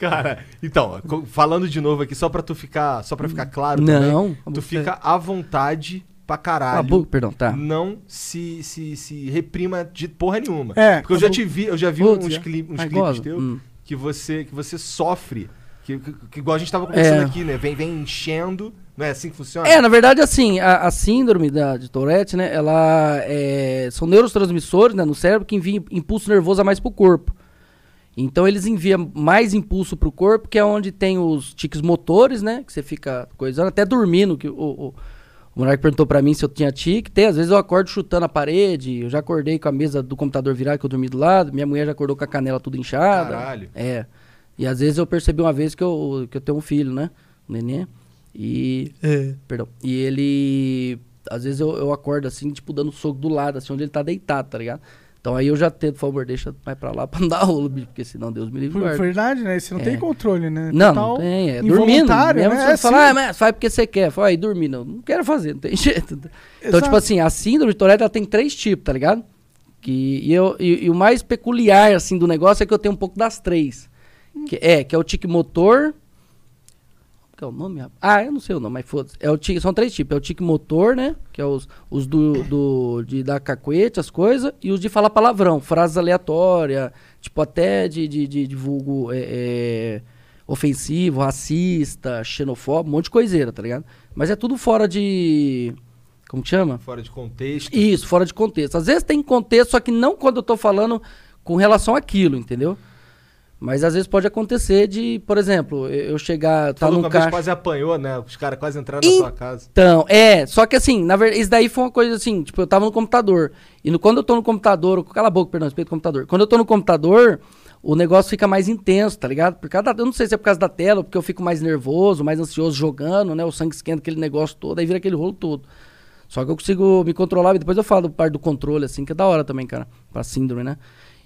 Cara, então, falando de novo aqui, só pra tu ficar, só pra ficar claro Não, também, tu fica à vontade pra caralho. boca, perdão, tá. Não se, se, se reprima de porra nenhuma. É, Porque eu já acabou. te vi, eu já vi Putz, uns, cli- uns Ai, clipes teus Hum. que você que você sofre, que, que, que igual a gente tava conversando É. aqui, né? Vem, vem enchendo, não é assim que funciona? É, na verdade, assim, a, a síndrome da, de Tourette, né, ela é, são neurotransmissores, né, no cérebro que enviam impulso nervoso a mais pro corpo. Então eles enviam mais impulso pro corpo, que é onde tem os tiques motores, né, que você fica coisando, até dormindo, que o, o, o moleque perguntou pra mim se eu tinha tique, tem, às vezes eu acordo chutando a parede, eu já acordei com a mesa do computador virada que eu dormi do lado, minha mulher já acordou com a canela tudo inchada. Caralho. É. E às vezes eu percebi uma vez que eu, que eu tenho um filho, né? Um neném. E. Perdão. E ele. Às vezes eu, eu acordo assim, tipo, dando soco do lado, assim, onde ele tá deitado, tá ligado? Então aí eu já tento, por favor, deixa mais pra lá pra não dar rolo, bicho, porque senão Deus me livre Por guarde. verdade, né? Você não É. tem controle, né? Não, Total não tem, é dormindo. né? se É, você falar, sim. ah, mas faz porque você quer. Fala, aí dormir, não. Não quero fazer, não tem jeito. Então, Exato. tipo assim, a síndrome de Tourette, ela tem três tipos, tá ligado? Que, e, eu, e, e o mais peculiar, assim, do negócio é que eu tenho um pouco das três. Que, é, que é o tique motor. Que é o nome? Ah, eu não sei o nome, mas foda-se. É o tique, são três tipos. É o tique motor, né? Que é os, os do, do, de dar cacuete, as coisas. E os de falar palavrão, frases aleatórias. Tipo, até de, de, de, de vulgo é, é, ofensivo, racista, xenofóbico, um monte de coiseira, tá ligado? Mas é tudo fora de... Como que chama? Fora de contexto. Isso, fora de contexto. Às vezes tem contexto, só que não quando eu tô falando com relação àquilo, entendeu? Mas às vezes pode acontecer de, por exemplo, eu chegar, tá Falou que uma vez caixa... quase apanhou, né? Os caras quase entraram na tua casa. Então, é, só que assim, na verdade, isso daí foi uma coisa assim, tipo, eu tava no computador. E no, quando eu tô no computador, cala a boca, perdão, respeito ao computador. Quando eu tô no computador, o negócio fica mais intenso, tá ligado? Por causa da- eu não sei se é por causa da tela, porque eu fico mais nervoso, mais ansioso jogando, né? O sangue esquenta aquele negócio todo, aí vira aquele rolo todo. Só que eu consigo me controlar, e depois eu falo do parte do controle, assim, que é da hora também, cara, pra síndrome, né?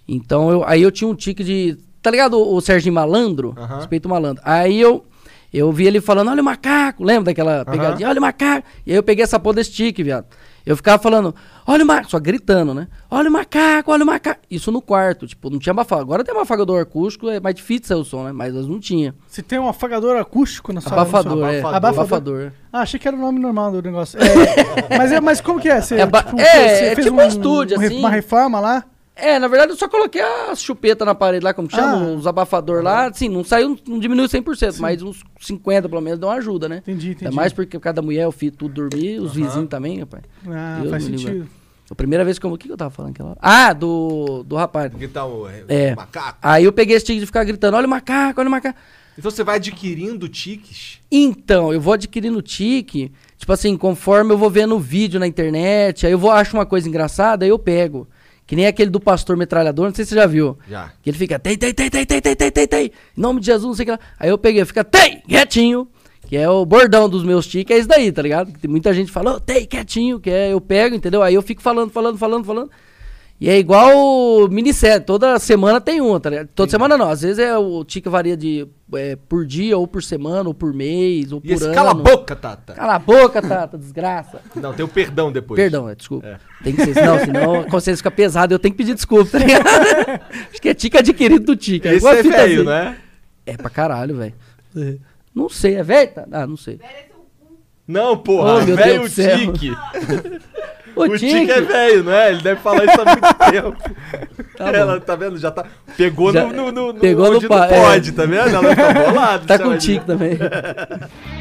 Então, eu, aí eu tinha um tique de. Tá ligado o, o Serginho Malandro? Respeito malandro. Aí eu. Eu vi ele falando, olha o macaco, lembra daquela pegadinha? Olha o macaco. E aí eu peguei essa porra desse tique, viado. Eu ficava falando, olha o macaco, só gritando, né? Olha o macaco, olha o macaco. Isso no quarto, tipo, não tinha abafagador. Agora tem um afagador acústico, é mais difícil sair o som, né? Mas nós não tinha. Você tem um afagador acústico na sua Abafador, é. Abafador. Abafador. Ah, achei que era o nome normal do negócio. É, mas, é, mas como que é? Você, É tipo, é, é fez tipo um estúdio, re- assim. Uma reforma lá? É, na verdade eu só coloquei a chupeta na parede lá, como que chama, Ah. os abafador lá. Sim, não saiu, não diminuiu 100%, mas uns 50 pelo menos dão uma ajuda, né? Entendi, entendi. É mais porque cada mulher, o filho, tudo dormir, os vizinhos também, rapaz. Ah, Deus faz sentido. A primeira vez que eu... O que eu tava falando aquela hora? Ah, do, do rapaz. Porque tá o, É. o macaco. Aí eu peguei esse tique de ficar gritando, olha o macaco, olha o macaco. Então você vai adquirindo tiques. Então, eu vou adquirindo tique, tipo assim, conforme eu vou vendo vídeo na internet, aí eu vou acho uma coisa engraçada, aí eu pego. Que nem aquele do pastor metralhador, não sei se você já viu. Já. Que ele fica, tem, tem, tem, tem, tem, tem, tem, tem, tem. Em nome de Jesus, não sei o que lá. Aí eu peguei, fica, tem, quietinho. Que é o bordão dos meus tiques, é isso daí, tá ligado? Tem muita gente falando, tem, quietinho, que é, eu pego, entendeu? Aí eu fico falando, falando, falando, falando. E é igual minissérie, toda semana tem uma, tá ligado? Toda semana não, às vezes é o tique varia de é, por dia, ou por semana, ou por mês, ou E por ano. cala a boca, Tata. Cala a boca, Tata, desgraça. Não, tem o perdão depois. Perdão, é, desculpa. É. Tem que ser, não, senão a consciência fica pesada, eu tenho que pedir desculpa, tá ligado? Acho que é tique adquirido do tique. Esse é velho, assim. né? É pra caralho, velho. Não sei, é velho? Tá? Ah, não sei. Não, porra. Oh, velho tique. O, O tique é velho, não é? Ele deve falar isso há muito tempo. Tá Ela, tá vendo? Já tá. Pegou Já- no, no, no, pegou no não é. pode, tá vendo? Ela tá bolada. Tá com tique também.